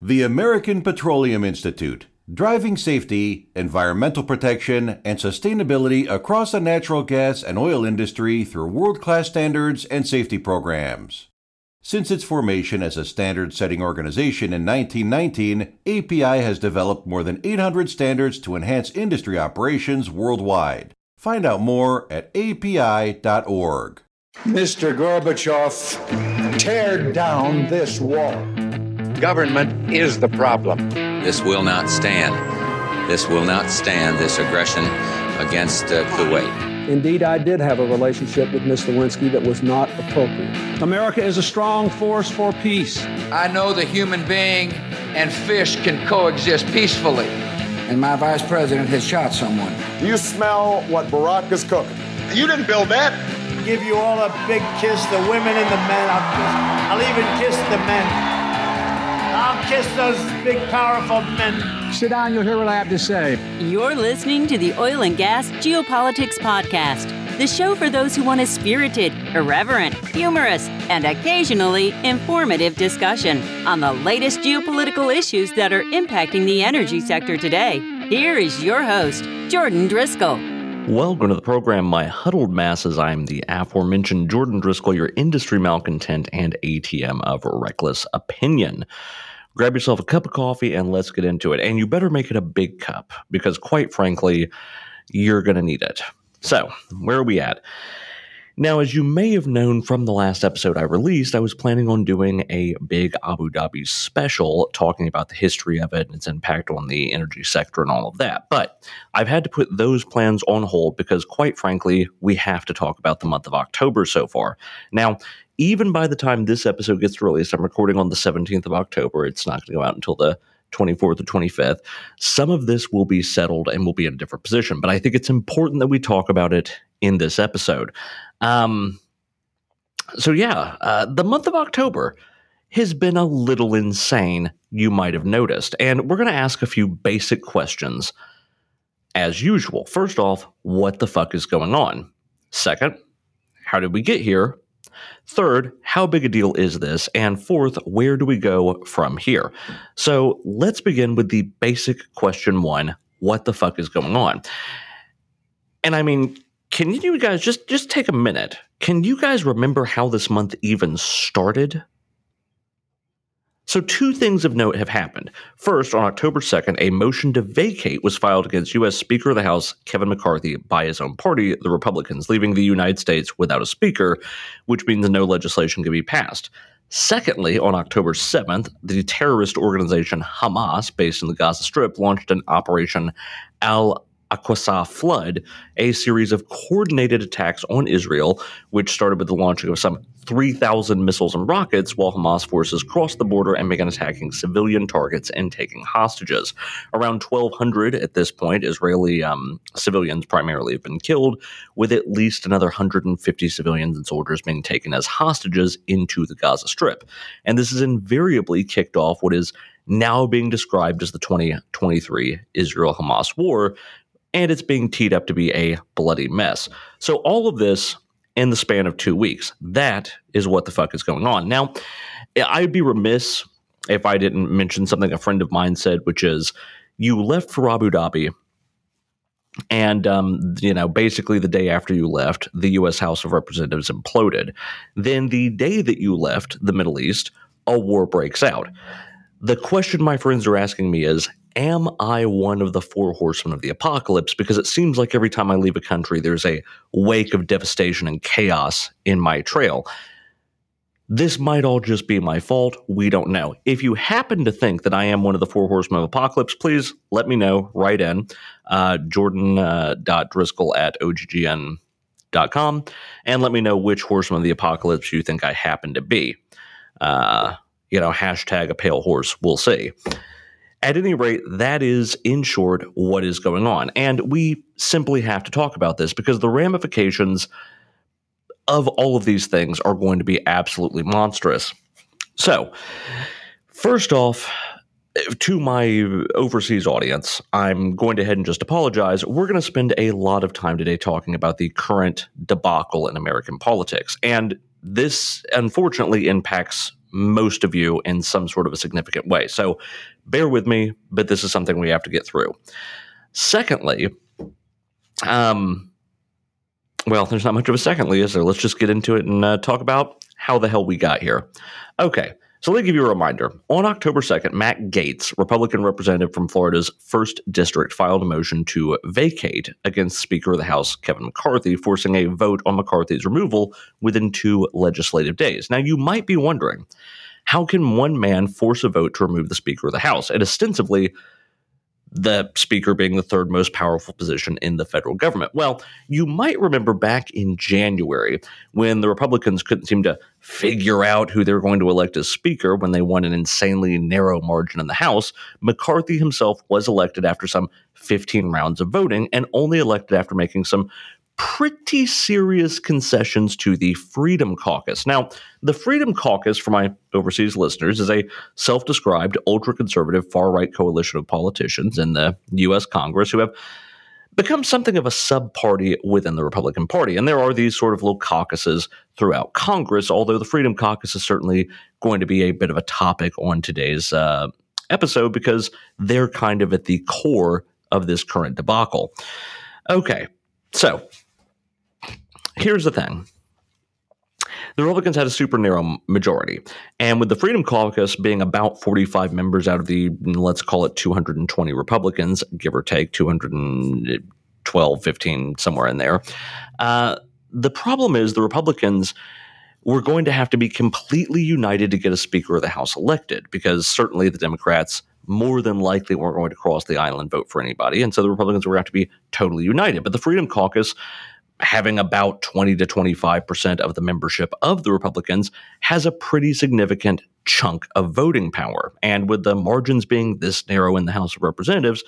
The American Petroleum Institute, driving safety, environmental protection, and sustainability across the natural gas and oil industry through world class standards and safety programs. Since its formation as a standard setting organization in 1919, API has developed more than 800 standards to enhance industry operations worldwide. Find out more at api.org. Mr. Gorbachev, tear down this wall. Government is the problem. This will not stand. This will not stand, this aggression against uh, Kuwait. Indeed, I did have a relationship with Ms. Lewinsky that was not appropriate. America is a strong force for peace. I know the human being and fish can coexist peacefully. And my vice president has shot someone. You smell what Barack is cooking. You didn't build that. Give you all a big kiss, the women and the men. I'll, I'll even kiss the men. I'll kiss those big, powerful men. Sit down, you'll hear what I have to say. You're listening to the Oil and Gas Geopolitics Podcast, the show for those who want a spirited, irreverent, humorous, and occasionally informative discussion on the latest geopolitical issues that are impacting the energy sector today. Here is your host, Jordan Driskell. Welcome to the program, my huddled masses. I'm the aforementioned Jordan Driskell, your industry malcontent and ATM of reckless opinion. Grab yourself a cup of coffee and let's get into it. And you better make it a big cup because, quite frankly, you're going to need it. So, where are we at? Now, as you may have known from the last episode I released, I was planning on doing a big Abu Dhabi special talking about the history of it and its impact on the energy sector and all of that. But I've had to put those plans on hold because, quite frankly, we have to talk about the month of October so far. Now, even by the time this episode gets released, I'm recording on the 17th of October. It's not going to go out until the 24th or 25th. Some of this will be settled and we'll be in a different position, but I think it's important that we talk about it in this episode. Um, so, yeah, uh, the month of October has been a little insane, you might have noticed. And we're going to ask a few basic questions as usual. First off, what the fuck is going on? Second, how did we get here? Third, how big a deal is this? And fourth, where do we go from here? So let's begin with the basic question one what the fuck is going on? And I mean, can you guys just just take a minute? Can you guys remember how this month even started? So, two things of note have happened. First, on October 2nd, a motion to vacate was filed against U.S. Speaker of the House Kevin McCarthy by his own party, the Republicans, leaving the United States without a speaker, which means no legislation can be passed. Secondly, on October 7th, the terrorist organization Hamas, based in the Gaza Strip, launched an Operation Al Aqsa flood, a series of coordinated attacks on Israel, which started with the launching of some 3,000 missiles and rockets while Hamas forces crossed the border and began attacking civilian targets and taking hostages. Around 1,200 at this point, Israeli um, civilians primarily have been killed, with at least another 150 civilians and soldiers being taken as hostages into the Gaza Strip. And this has invariably kicked off what is now being described as the 2023 Israel Hamas war, and it's being teed up to be a bloody mess. So, all of this in the span of two weeks. That is what the fuck is going on. Now, I'd be remiss if I didn't mention something a friend of mine said, which is you left for Abu Dhabi. And, um, you know, basically the day after you left, the U.S. House of Representatives imploded. Then the day that you left the Middle East, a war breaks out. The question my friends are asking me is am I one of the four horsemen of the apocalypse? Because it seems like every time I leave a country, there's a wake of devastation and chaos in my trail. This might all just be my fault. We don't know. If you happen to think that I am one of the four horsemen of apocalypse, please let me know. Write in uh, jordan.driskell uh, at oggn.com and let me know which horseman of the apocalypse you think I happen to be. Uh, you know, hashtag a pale horse. We'll see. At any rate, that is, in short, what is going on. And we simply have to talk about this because the ramifications of all of these things are going to be absolutely monstrous. So, first off, to my overseas audience, I'm going to head and just apologize. We're going to spend a lot of time today talking about the current debacle in American politics. And this unfortunately impacts most of you in some sort of a significant way. So bear with me, but this is something we have to get through. Secondly, um, well, there's not much of a secondly, is there? Let's just get into it and uh, talk about how the hell we got here. Okay. So let me give you a reminder. On October 2nd, Matt Gaetz, Republican representative from Florida's 1st District, filed a motion to vacate against Speaker of the House Kevin McCarthy, forcing a vote on McCarthy's removal within two legislative days. Now, you might be wondering, how can one man force a vote to remove the Speaker of the House? And ostensibly, the speaker being the third most powerful position in the federal government. Well, you might remember back in January when the Republicans couldn't seem to figure out who they were going to elect as speaker when they won an insanely narrow margin in the House. McCarthy himself was elected after some 15 rounds of voting and only elected after making some pretty serious concessions to the Freedom Caucus. Now, the Freedom Caucus, for my overseas listeners, is a self described ultra conservative far right coalition of politicians in the U.S. Congress who have become something of a sub party within the Republican Party. And there are these sort of little caucuses throughout Congress, although the Freedom Caucus is certainly going to be a bit of a topic on today's uh, episode because they're kind of at the core of this current debacle. Okay, so here's the thing the Republicans had a super narrow majority. And with the Freedom Caucus being about 45 members out of the, let's call it 220 Republicans, give or take 212, 15, somewhere in there, uh, the problem is the Republicans were going to have to be completely united to get a Speaker of the House elected because certainly the Democrats more than likely weren't going to cross the aisle and vote for anybody. And so the Republicans were going to have to be totally united. But the Freedom Caucus having about 20 to 25% of the membership of the Republicans has a pretty significant chunk of voting power. And with the margins being this narrow in the House of Representatives,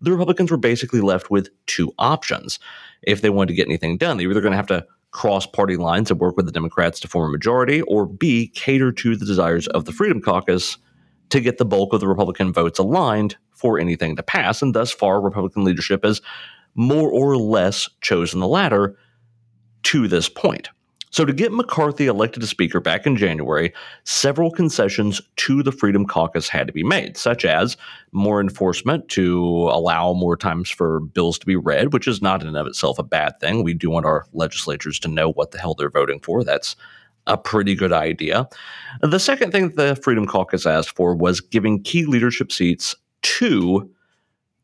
the Republicans were basically left with two options. If they wanted to get anything done, they were either going to have to cross party lines and work with the Democrats to form a majority, or B, cater to the desires of the Freedom Caucus to get the bulk of the Republican votes aligned for anything to pass. And thus far, Republican leadership has more or less chosen the latter to this point. So, to get McCarthy elected as Speaker back in January, several concessions to the Freedom Caucus had to be made, such as more enforcement to allow more times for bills to be read, which is not in and of itself a bad thing. We do want our legislatures to know what the hell they're voting for. That's a pretty good idea. The second thing the Freedom Caucus asked for was giving key leadership seats to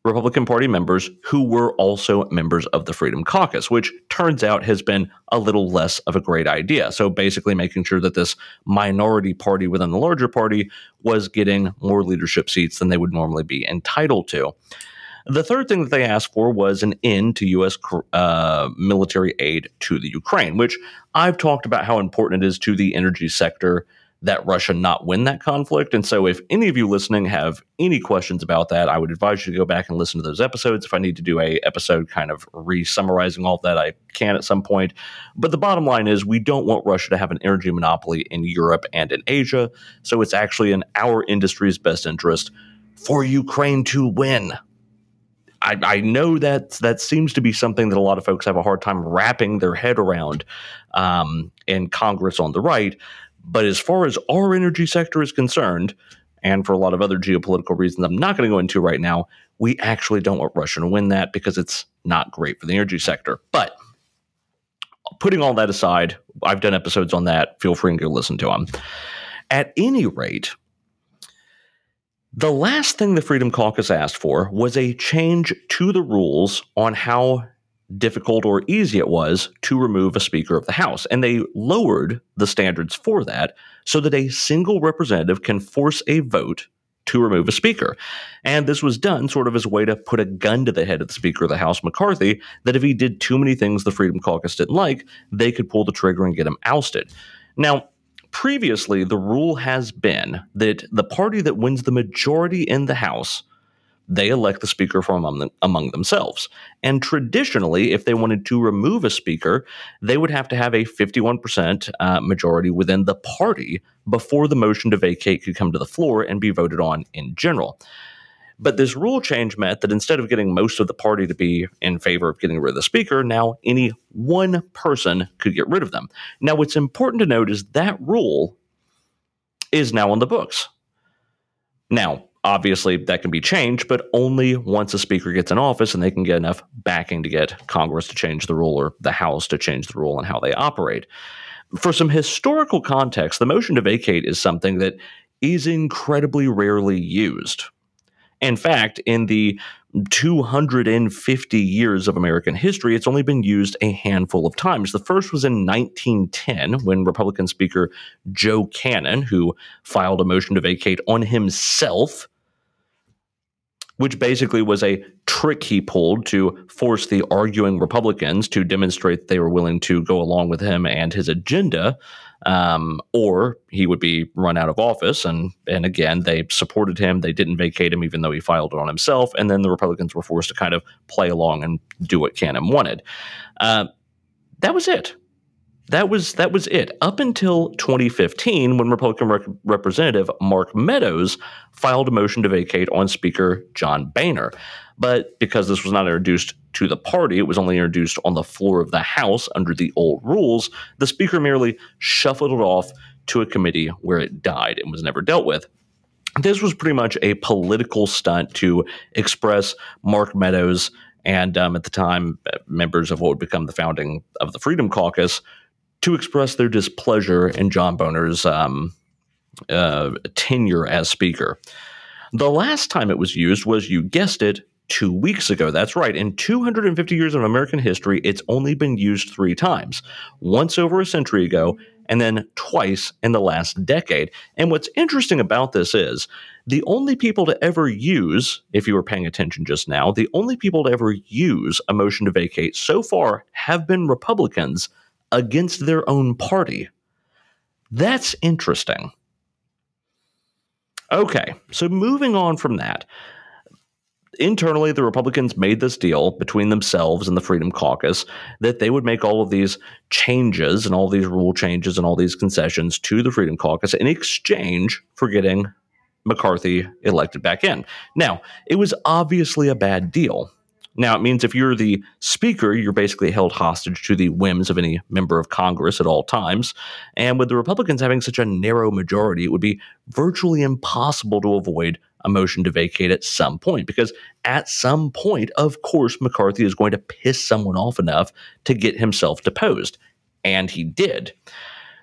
Republican Party members who were also members of the Freedom Caucus, which turns out has been a little less of a great idea. So basically, making sure that this minority party within the larger party was getting more leadership seats than they would normally be entitled to. The third thing that they asked for was an end to U.S. Uh, military aid to the Ukraine, which I've talked about how important it is to the energy sector that Russia not win that conflict. And so, if any of you listening have any questions about that, I would advise you to go back and listen to those episodes. If I need to do a episode kind of re-summarizing all of that, I can at some point. But the bottom line is, we don't want Russia to have an energy monopoly in Europe and in Asia. So it's actually in our industry's best interest for Ukraine to win. I, I, know that that seems to be something that a lot of folks have a hard time wrapping their head around um, in Congress on the right. But as far as our energy sector is concerned, and for a lot of other geopolitical reasons I'm not going to go into right now, we actually don't want Russia to win that because it's not great for the energy sector. But putting all that aside, I've done episodes on that. Feel free to go listen to them. At any rate, the last thing the Freedom Caucus asked for was a change to the rules on how difficult or easy it was to remove a Speaker of the House. And they lowered the standards for that so that a single representative can force a vote to remove a Speaker. And this was done sort of as a way to put a gun to the head of the Speaker of the House, McCarthy, that if he did too many things the Freedom Caucus didn't like, they could pull the trigger and get him ousted. Now, previously, the rule has been that the party that wins the majority in the House they elect the speaker from among, them, among themselves. And traditionally, if they wanted to remove a speaker, they would have to have a 51% uh, majority within the party before the motion to vacate could come to the floor and be voted on in general. But this rule change meant that instead of getting most of the party to be in favor of getting rid of the speaker, now any one person could get rid of them. Now, what's important to note is that rule is now on the books. Now, obviously, that can be changed, but only once a speaker gets in office and they can get enough backing to get Congress to change the rule or the House to change the rule and how they operate. For some historical context, the motion to vacate is something that is incredibly rarely used. In fact, in the 250 years of American history, it's only been used a handful of times. The first was in 1910 when Republican Speaker Joe Cannon, who filed a motion to vacate on himself, which basically was a trick he pulled to force the arguing Republicans to demonstrate they were willing to go along with him and his agenda um, or he would be run out of office. And and again, they supported him. They didn't vacate him, even though he filed it on himself. And then the Republicans were forced to kind of play along and do what Cannon wanted. Uh, that was it. That was that was it up until 2015 when Republican rep- Representative Mark Meadows filed a motion to vacate on Speaker John Boehner. But because this was not introduced to the party, it was only introduced on the floor of the House under the old rules, the Speaker merely shuffled it off to a committee where it died and was never dealt with. This was pretty much a political stunt to express Mark Meadows and um, at the time members of what would become the founding of the Freedom Caucus to express their displeasure in John Boehner's um, uh, tenure as Speaker. The last time it was used was, you guessed it, two weeks ago. That's right. In 250 years of American history, it's only been used three times once over a century ago, and then twice in the last decade. And what's interesting about this is the only people to ever use, if you were paying attention just now, the only people to ever use a motion to vacate so far have been Republicans against their own party. That's interesting. Okay, so moving on from that, internally, the Republicans made this deal between themselves and the Freedom Caucus that they would make all of these changes and all these rule changes and all these concessions to the Freedom Caucus in exchange for getting McCarthy elected back in. Now, it was obviously a bad deal. Now, it means if you're the speaker, you're basically held hostage to the whims of any member of Congress at all times. And with the Republicans having such a narrow majority, it would be virtually impossible to avoid a motion to vacate at some point because at some point, of course, McCarthy is going to piss someone off enough to get himself deposed. And he did.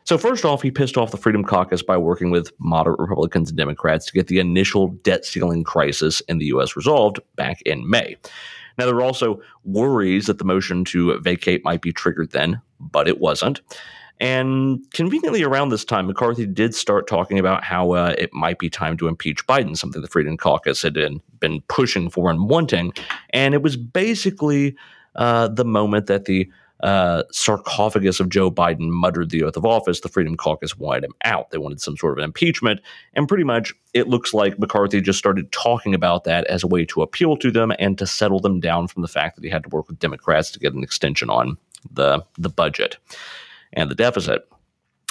So, first off, he pissed off the Freedom Caucus by working with moderate Republicans and Democrats to get the initial debt ceiling crisis in the U.S. resolved back in May. Now, there were also worries that the motion to vacate might be triggered then, but it wasn't. And conveniently around this time, McCarthy did start talking about how uh, it might be time to impeach Biden, something the Freedom Caucus had been, been pushing for and wanting. And it was basically uh, the moment that the uh, sarcophagus of Joe Biden muttered the oath of office, the Freedom Caucus wanted him out. They wanted some sort of an impeachment. And pretty much it looks like McCarthy just started talking about that as a way to appeal to them and to settle them down from the fact that he had to work with Democrats to get an extension on the, the budget and the deficit.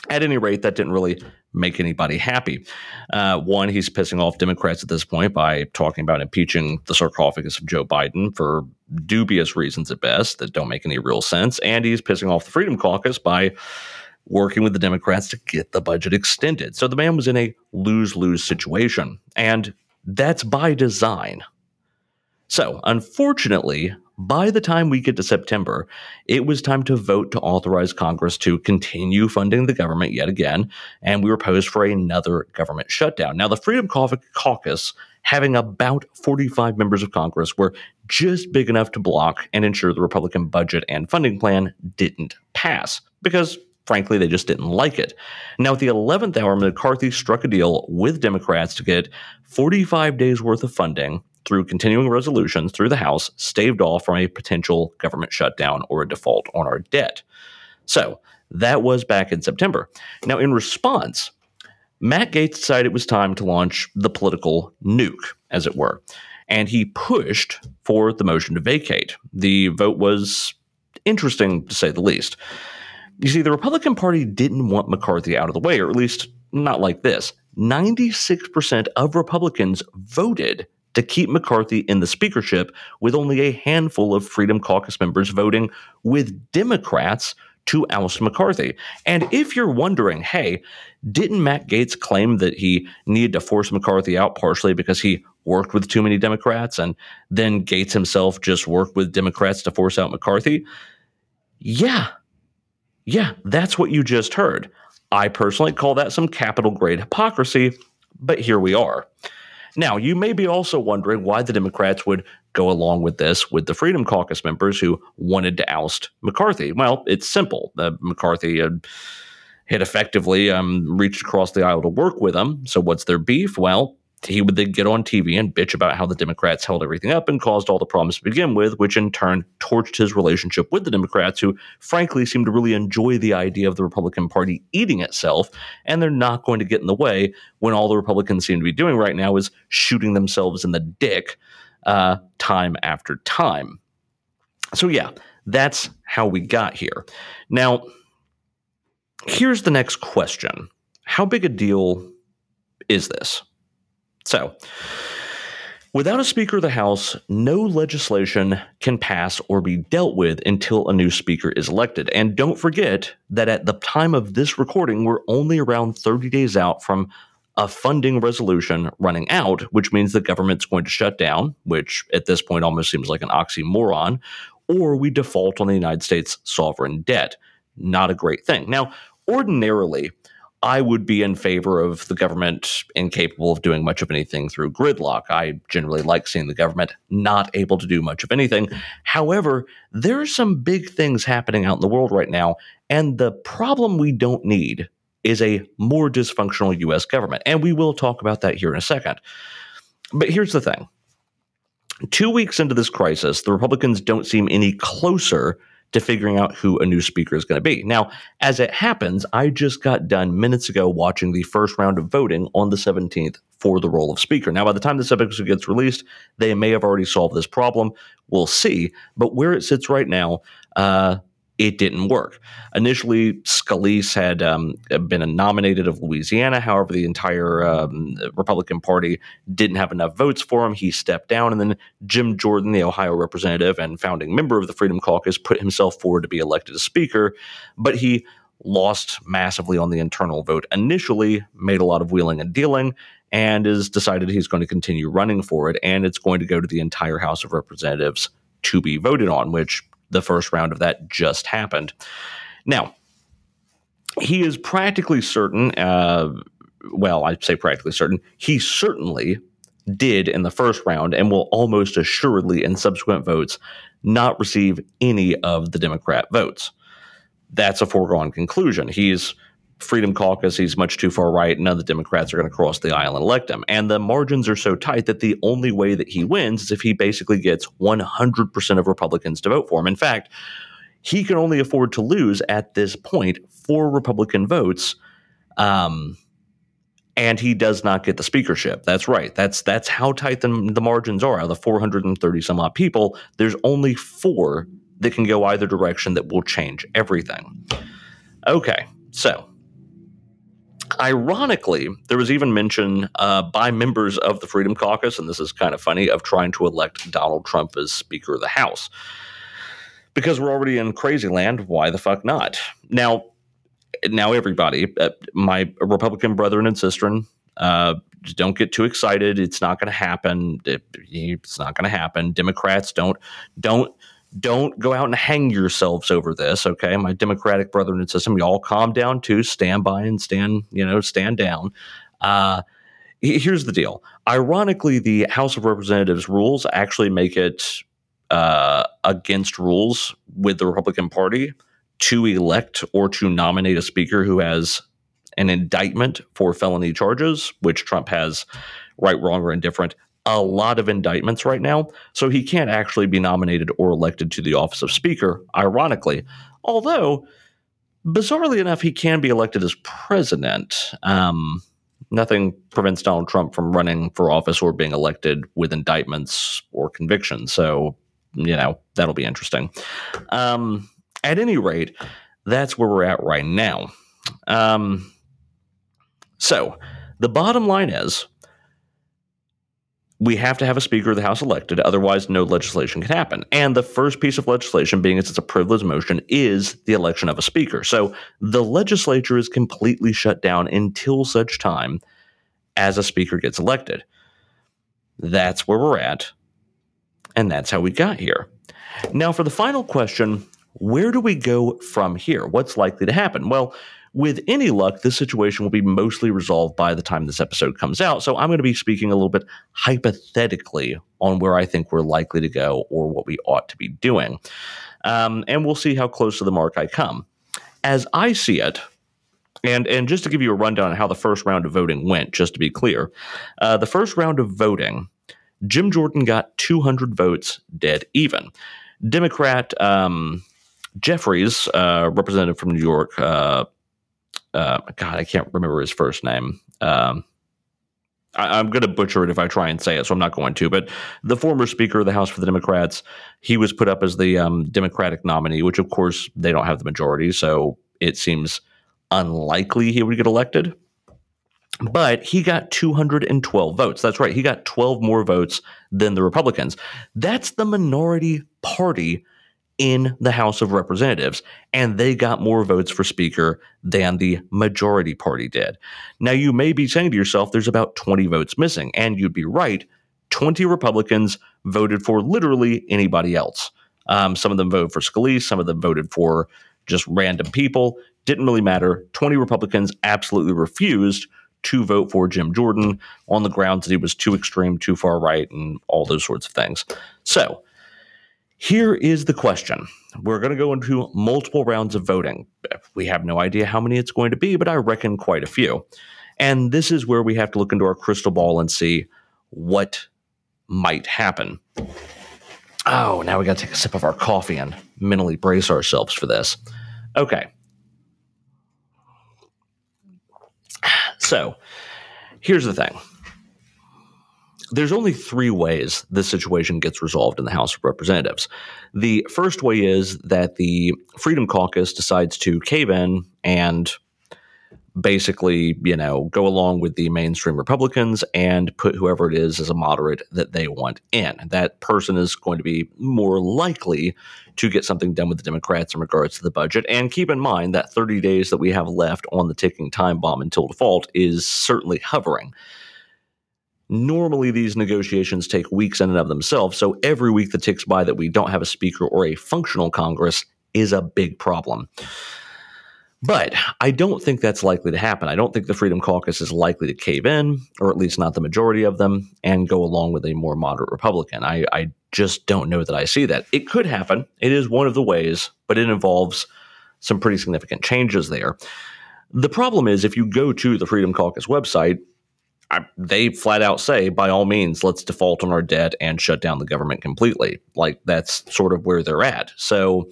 At any rate, that didn't really make anybody happy. Uh, one, he's pissing off Democrats at this point by talking about impeaching the sarcophagus of Joe Biden for dubious reasons at best that don't make any real sense. And he's pissing off the Freedom Caucus by working with the Democrats to get the budget extended. So the man was in a lose lose situation. And that's by design. So, unfortunately, by the time we get to September, it was time to vote to authorize Congress to continue funding the government yet again, and we were posed for another government shutdown. Now, the Freedom Caucus, having about 45 members of Congress, were just big enough to block and ensure the Republican budget and funding plan didn't pass because frankly, they just didn't like it. Now, at the 11th hour, McCarthy struck a deal with Democrats to get 45 days worth of funding through continuing resolutions through the House, staved off from a potential government shutdown or a default on our debt. So that was back in September. Now, in response, Matt Gaetz decided it was time to launch the political nuke, as it were, and he pushed for the motion to vacate. The vote was interesting, to say the least. You see, the Republican Party didn't want McCarthy out of the way, or at least not like this. 96% of Republicans voted to keep McCarthy in the speakership, with only a handful of Freedom Caucus members voting with Democrats to oust McCarthy. And if you're wondering, hey, didn't Matt Gaetz claim that he needed to force McCarthy out partially because he worked with too many Democrats and then Gaetz himself just worked with Democrats to force out McCarthy? Yeah. Yeah, that's what you just heard. I personally call that some capital grade hypocrisy, but here we are. Now, you may be also wondering why the Democrats would go along with this with the Freedom Caucus members who wanted to oust McCarthy. Well, it's simple. Uh, McCarthy had, had effectively um, reached across the aisle to work with them. So, what's their beef? Well, he would then get on TV and bitch about how the Democrats held everything up and caused all the problems to begin with, which in turn torched his relationship with the Democrats, who frankly seem to really enjoy the idea of the Republican Party eating itself. And they're not going to get in the way when all the Republicans seem to be doing right now is shooting themselves in the dick uh, time after time. So, yeah, that's how we got here. Now, here's the next question How big a deal is this? So, without a Speaker of the House, no legislation can pass or be dealt with until a new Speaker is elected. And don't forget that at the time of this recording, we're only around 30 days out from a funding resolution running out, which means the government's going to shut down, which at this point almost seems like an oxymoron, or we default on the United States sovereign debt. Not a great thing. Now, ordinarily, I would be in favor of the government incapable of doing much of anything through gridlock. I generally like seeing the government not able to do much of anything. However, there are some big things happening out in the world right now, and the problem we don't need is a more dysfunctional US government. And we will talk about that here in a second. But here's the thing two weeks into this crisis, the Republicans don't seem any closer to figuring out who a new speaker is going to be. Now, as it happens, I just got done minutes ago watching the first round of voting on the 17th for the role of speaker. Now, by the time this episode gets released, they may have already solved this problem. We'll see. But where it sits right now, uh, it didn't work. Initially, Scalise had um, been nominated of Louisiana. However, the entire um, Republican Party didn't have enough votes for him. He stepped down, and then Jim Jordan, the Ohio representative and founding member of the Freedom Caucus, put himself forward to be elected as Speaker. But he lost massively on the internal vote initially, made a lot of wheeling and dealing, and has decided he's going to continue running for it. And it's going to go to the entire House of Representatives to be voted on, which the first round of that just happened. Now, he is practically certain, uh, well, I say practically certain, he certainly did in the first round and will almost assuredly in subsequent votes not receive any of the Democrat votes. That's a foregone conclusion. He's Freedom Caucus, he's much too far right. None of the Democrats are going to cross the aisle and elect him. And the margins are so tight that the only way that he wins is if he basically gets 100% of Republicans to vote for him. In fact, he can only afford to lose at this point four Republican votes. Um, and he does not get the speakership. That's right. That's that's how tight the, the margins are. Out of the 430 some odd people, there's only four that can go either direction that will change everything. Okay, so Ironically, there was even mention uh, by members of the Freedom Caucus, and this is kind of funny, of trying to elect Donald Trump as Speaker of the House. Because we're already in crazy land, why the fuck not? Now, now everybody, uh, my Republican brethren and sister, uh, don't get too excited. It's not going to happen. It, it's not going to happen. Democrats don't don't don't go out and hang yourselves over this. Okay, my Democratic brethren and system, you all calm down too. Stand by and stand, you know, stand down. Uh, here's the deal. Ironically, the House of Representatives rules actually make it uh, against rules with the Republican Party to elect or to nominate a speaker who has an indictment for felony charges, which Trump has right, wrong, or indifferent a lot of indictments right now, so he can't actually be nominated or elected to the office of Speaker, ironically. Although, bizarrely enough, he can be elected as president. Um, nothing prevents Donald Trump from running for office or being elected with indictments or convictions. So, you know, that'll be interesting. Um, at any rate, that's where we're at right now. Um, so, the bottom line is we have to have a Speaker of the House elected, otherwise, no legislation can happen. And the first piece of legislation, being as it's a privileged motion, is the election of a Speaker. So the legislature is completely shut down until such time as a Speaker gets elected. That's where we're at. And that's how we got here. Now, for the final question, where do we go from here? What's likely to happen? Well, with any luck, this situation will be mostly resolved by the time this episode comes out. So I'm going to be speaking a little bit hypothetically on where I think we're likely to go or what we ought to be doing. Um, and we'll see how close to the mark I come. As I see it, and and just to give you a rundown on how the first round of voting went, just to be clear, uh, the first round of voting, Jim Jordan got 200 votes, dead even. Democrat um, Jeffries, uh, representative from New York, uh, uh, God, I can't remember his first name. Um, I, am going to butcher it if I try and say it, so I'm not going to. But the former Speaker of the House for the Democrats, he was put up as the um, Democratic nominee, which of course they don't have the majority, so it seems unlikely he would get elected. But he got 212 votes. That's right. He got 12 more votes than the Republicans. That's the minority party in the House of Representatives, and they got more votes for Speaker than the majority party did. Now, you may be saying to yourself, there's about 20 votes missing, and you'd be right. 20 Republicans voted for literally anybody else. Um, some of them voted for Scalise, some of them voted for just random people. Didn't really matter. 20 Republicans absolutely refused to vote for Jim Jordan on the grounds that he was too extreme, too far right, and all those sorts of things. So, here is the question. We're going to go into multiple rounds of voting. We have no idea how many it's going to be, but I reckon quite a few. And this is where we have to look into our crystal ball and see what might happen. Oh, now we got to take a sip of our coffee and mentally brace ourselves for this. Okay. So, here's the thing there's only three ways this situation gets resolved in the House of Representatives. The first way is that the Freedom Caucus decides to cave in and basically, you know, go along with the mainstream Republicans and put whoever it is as a moderate that they want in. That person is going to be more likely to get something done with the Democrats in regards to the budget. And keep in mind that 30 days that we have left on the ticking time bomb until default is certainly hovering. Normally, these negotiations take weeks in and of themselves. So every week that ticks by that we don't have a speaker or a functional Congress is a big problem. But I don't think that's likely to happen. I don't think the Freedom Caucus is likely to cave in, or at least not the majority of them, and go along with a more moderate Republican. I, I just don't know that I see that. It could happen. It is one of the ways, but it involves some pretty significant changes there. The problem is if you go to the Freedom Caucus website, I, they flat out say, by all means, let's default on our debt and shut down the government completely. Like that's sort of where they're at. So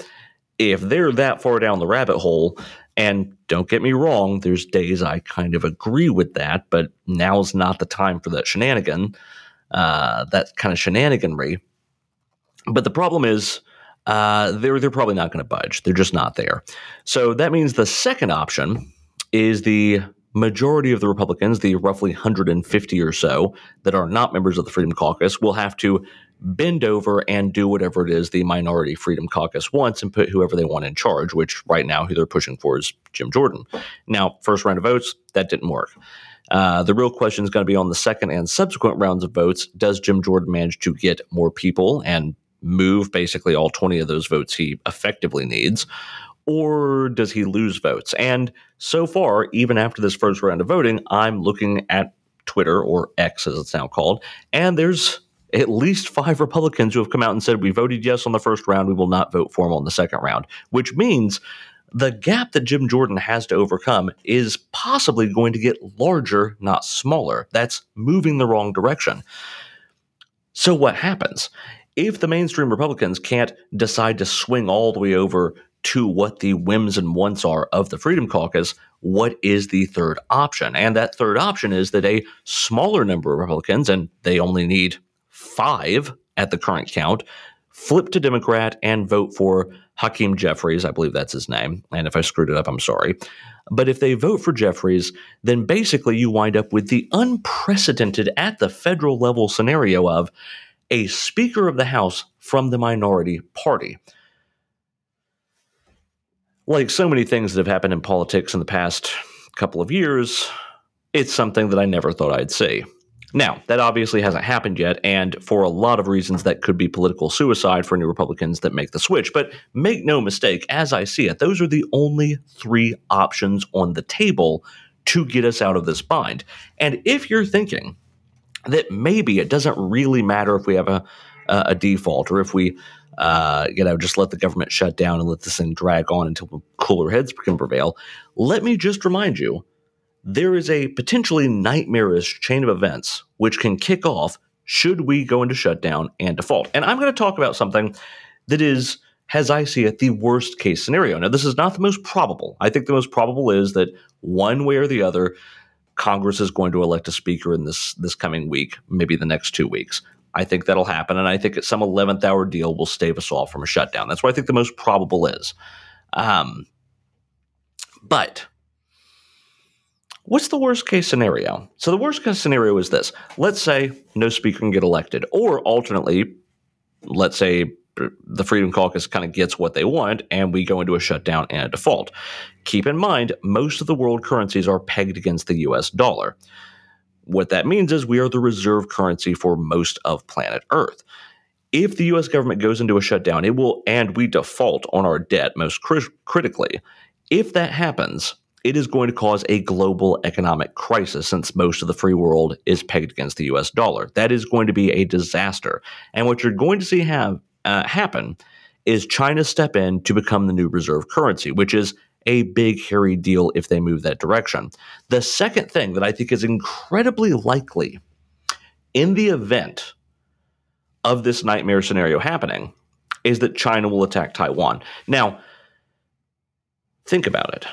if they're that far down the rabbit hole, and don't get me wrong, there's days I kind of agree with that, but now's not the time for that shenanigan, uh, that kind of shenaniganry. But the problem is, uh, they're they're probably not going to budge. They're just not there. So that means the second option is the majority of the Republicans, the roughly 150 or so that are not members of the Freedom Caucus, will have to bend over and do whatever it is the minority Freedom Caucus wants and put whoever they want in charge, which right now who they're pushing for is Jim Jordan. Now, first round of votes, that didn't work. Uh, the real question is going to be on the second and subsequent rounds of votes. Does Jim Jordan manage to get more people and move basically all 20 of those votes he effectively needs? Or does he lose votes? And so far, even after this first round of voting, I'm looking at Twitter or X as it's now called, and there's at least five Republicans who have come out and said, We voted yes on the first round, we will not vote for him on the second round, which means the gap that Jim Jordan has to overcome is possibly going to get larger, not smaller. That's moving the wrong direction. So, what happens? If the mainstream Republicans can't decide to swing all the way over to what the whims and wants are of the Freedom Caucus, what is the third option? And that third option is that a smaller number of Republicans, and they only need five at the current count, flip to Democrat and vote for Hakeem Jeffries. I believe that's his name. And if I screwed it up, I'm sorry. But if they vote for Jeffries, then basically you wind up with the unprecedented at the federal level scenario of a Speaker of the House from the minority party. Like so many things that have happened in politics in the past couple of years, it's something that I never thought I'd see. Now, that obviously hasn't happened yet, and for a lot of reasons, that could be political suicide for new Republicans that make the switch. But make no mistake, as I see it, those are the only three options on the table to get us out of this bind. And if you're thinking that maybe it doesn't really matter if we have a, a default or if we uh, you know, just let the government shut down and let this thing drag on until cooler heads can prevail. Let me just remind you there is a potentially nightmarish chain of events which can kick off should we go into shutdown and default. And I'm going to talk about something that is, as I see it, the worst case scenario. Now, this is not the most probable. I think the most probable is that one way or the other, Congress is going to elect a speaker in this this coming week, maybe the next two weeks. I think that'll happen, and I think some 11th hour deal will stave us all from a shutdown. That's what I think the most probable is. Um, but What's the worst case scenario? So the worst case scenario is this. Let's say no speaker can get elected, or alternately, let's say the Freedom Caucus kind of gets what they want and we go into a shutdown and a default. Keep in mind, most of the world currencies are pegged against the US dollar. What that means is we are the reserve currency for most of planet Earth. If the US government goes into a shutdown, it will, and we default on our debt most critically. If that happens, it is going to cause a global economic crisis since most of the free world is pegged against the US dollar. That is going to be a disaster. And what you're going to see have uh, happen is China step in to become the new reserve currency, which is a big, hairy deal if they move that direction. The second thing that I think is incredibly likely in the event of this nightmare scenario happening is that China will attack Taiwan. Now, think about it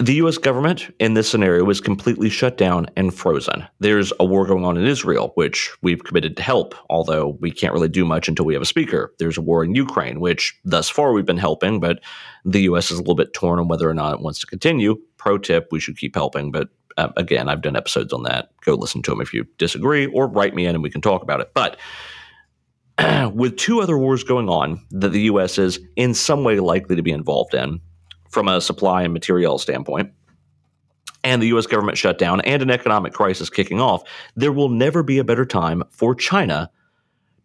the US government in this scenario is completely shut down and frozen. There's a war going on in Israel, which we've committed to help, although we can't really do much until we have a speaker. There's a war in Ukraine, which thus far we've been helping, but the US is a little bit torn on whether or not it wants to continue. Pro tip, we should keep helping, but uh, again, I've done episodes on that. Go listen to them if you disagree, or write me in and we can talk about it. But with two other wars going on that the US is in some way likely to be involved in, from a supply and material standpoint, and the US government shutdown and an economic crisis kicking off, there will never be a better time for China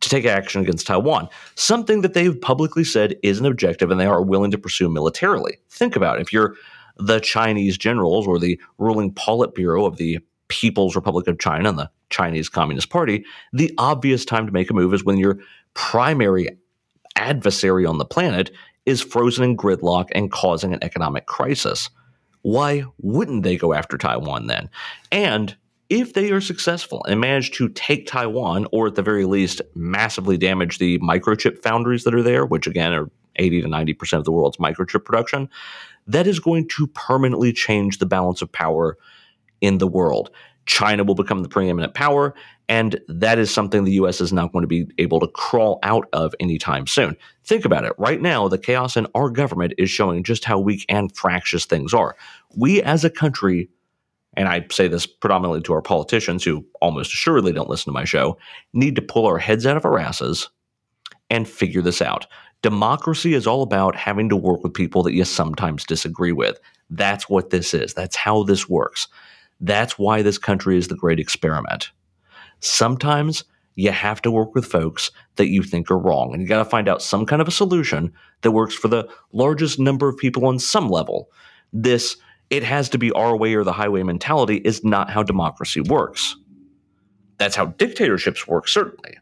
to take action against Taiwan, something that they've publicly said is an objective and they are willing to pursue militarily. Think about it. If you're the Chinese generals or the ruling Politburo of the People's Republic of China and the Chinese Communist Party, the obvious time to make a move is when your primary adversary on the planet is frozen in gridlock and causing an economic crisis. Why wouldn't they go after Taiwan then? And if they are successful and manage to take Taiwan, or at the very least, massively damage the microchip foundries that are there, which again are 80 to 90% of the world's microchip production, that is going to permanently change the balance of power in the world. China will become the preeminent power, and that is something the US is not going to be able to crawl out of anytime soon. Think about it. Right now, the chaos in our government is showing just how weak and fractious things are. We as a country, and I say this predominantly to our politicians who almost assuredly don't listen to my show, need to pull our heads out of our asses and figure this out. Democracy is all about having to work with people that you sometimes disagree with. That's what this is. That's how this works. That's why this country is the great experiment. Sometimes you have to work with folks that you think are wrong, and you got to find out some kind of a solution that works for the largest number of people on some level. This, it has to be our way or the highway mentality, is not how democracy works. That's how dictatorships work, certainly.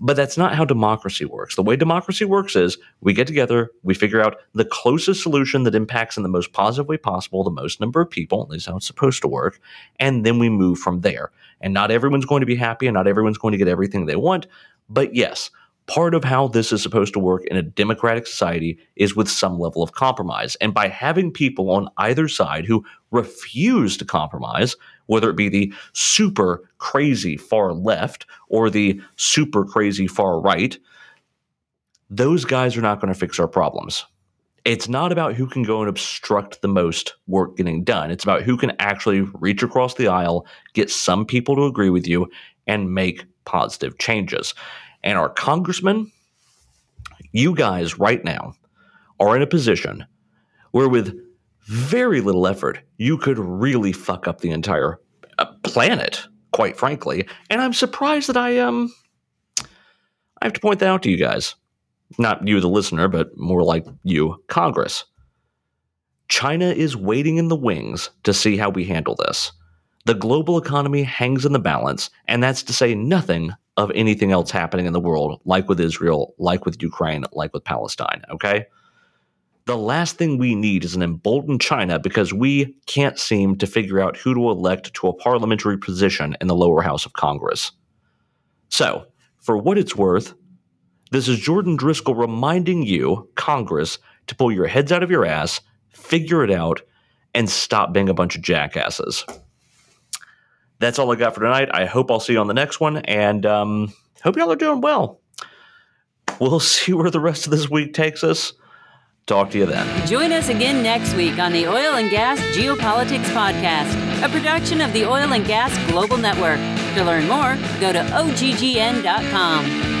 But that's not how democracy works. The way democracy works is we get together, we figure out the closest solution that impacts in the most positive way possible the most number of people, at least how it's supposed to work, and then we move from there. And not everyone's going to be happy and not everyone's going to get everything they want. But yes, part of how this is supposed to work in a democratic society is with some level of compromise. And by having people on either side who refuse to compromise, whether it be the super crazy far left or the super crazy far right, those guys are not going to fix our problems. It's not about who can go and obstruct the most work getting done. It's about who can actually reach across the aisle, get some people to agree with you, and make positive changes. And our congressmen, you guys right now are in a position where, with very little effort, you could really fuck up the entire uh, planet, quite frankly. And I'm surprised that I um I have to point that out to you guys. Not you, the listener, but more like you, Congress. China is waiting in the wings to see how we handle this. The global economy hangs in the balance, and that's to say nothing of anything else happening in the world, like with Israel, like with Ukraine, like with Palestine, okay? The last thing we need is an emboldened China because we can't seem to figure out who to elect to a parliamentary position in the lower house of Congress. So, for what it's worth, this is Jordan Driskell reminding you, Congress, to pull your heads out of your ass, figure it out, and stop being a bunch of jackasses. That's all I got for tonight. I hope I'll see you on the next one, and um, hope y'all are doing well. We'll see where the rest of this week takes us. Talk to you then. Join us again next week on the Oil and Gas Geopolitics Podcast, a production of the Oil and Gas Global Network. To learn more, go to oggn.com.